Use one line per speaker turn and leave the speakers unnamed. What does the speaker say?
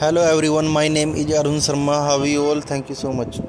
hello everyone my name is arun sharma. How are you all? Thank you so much.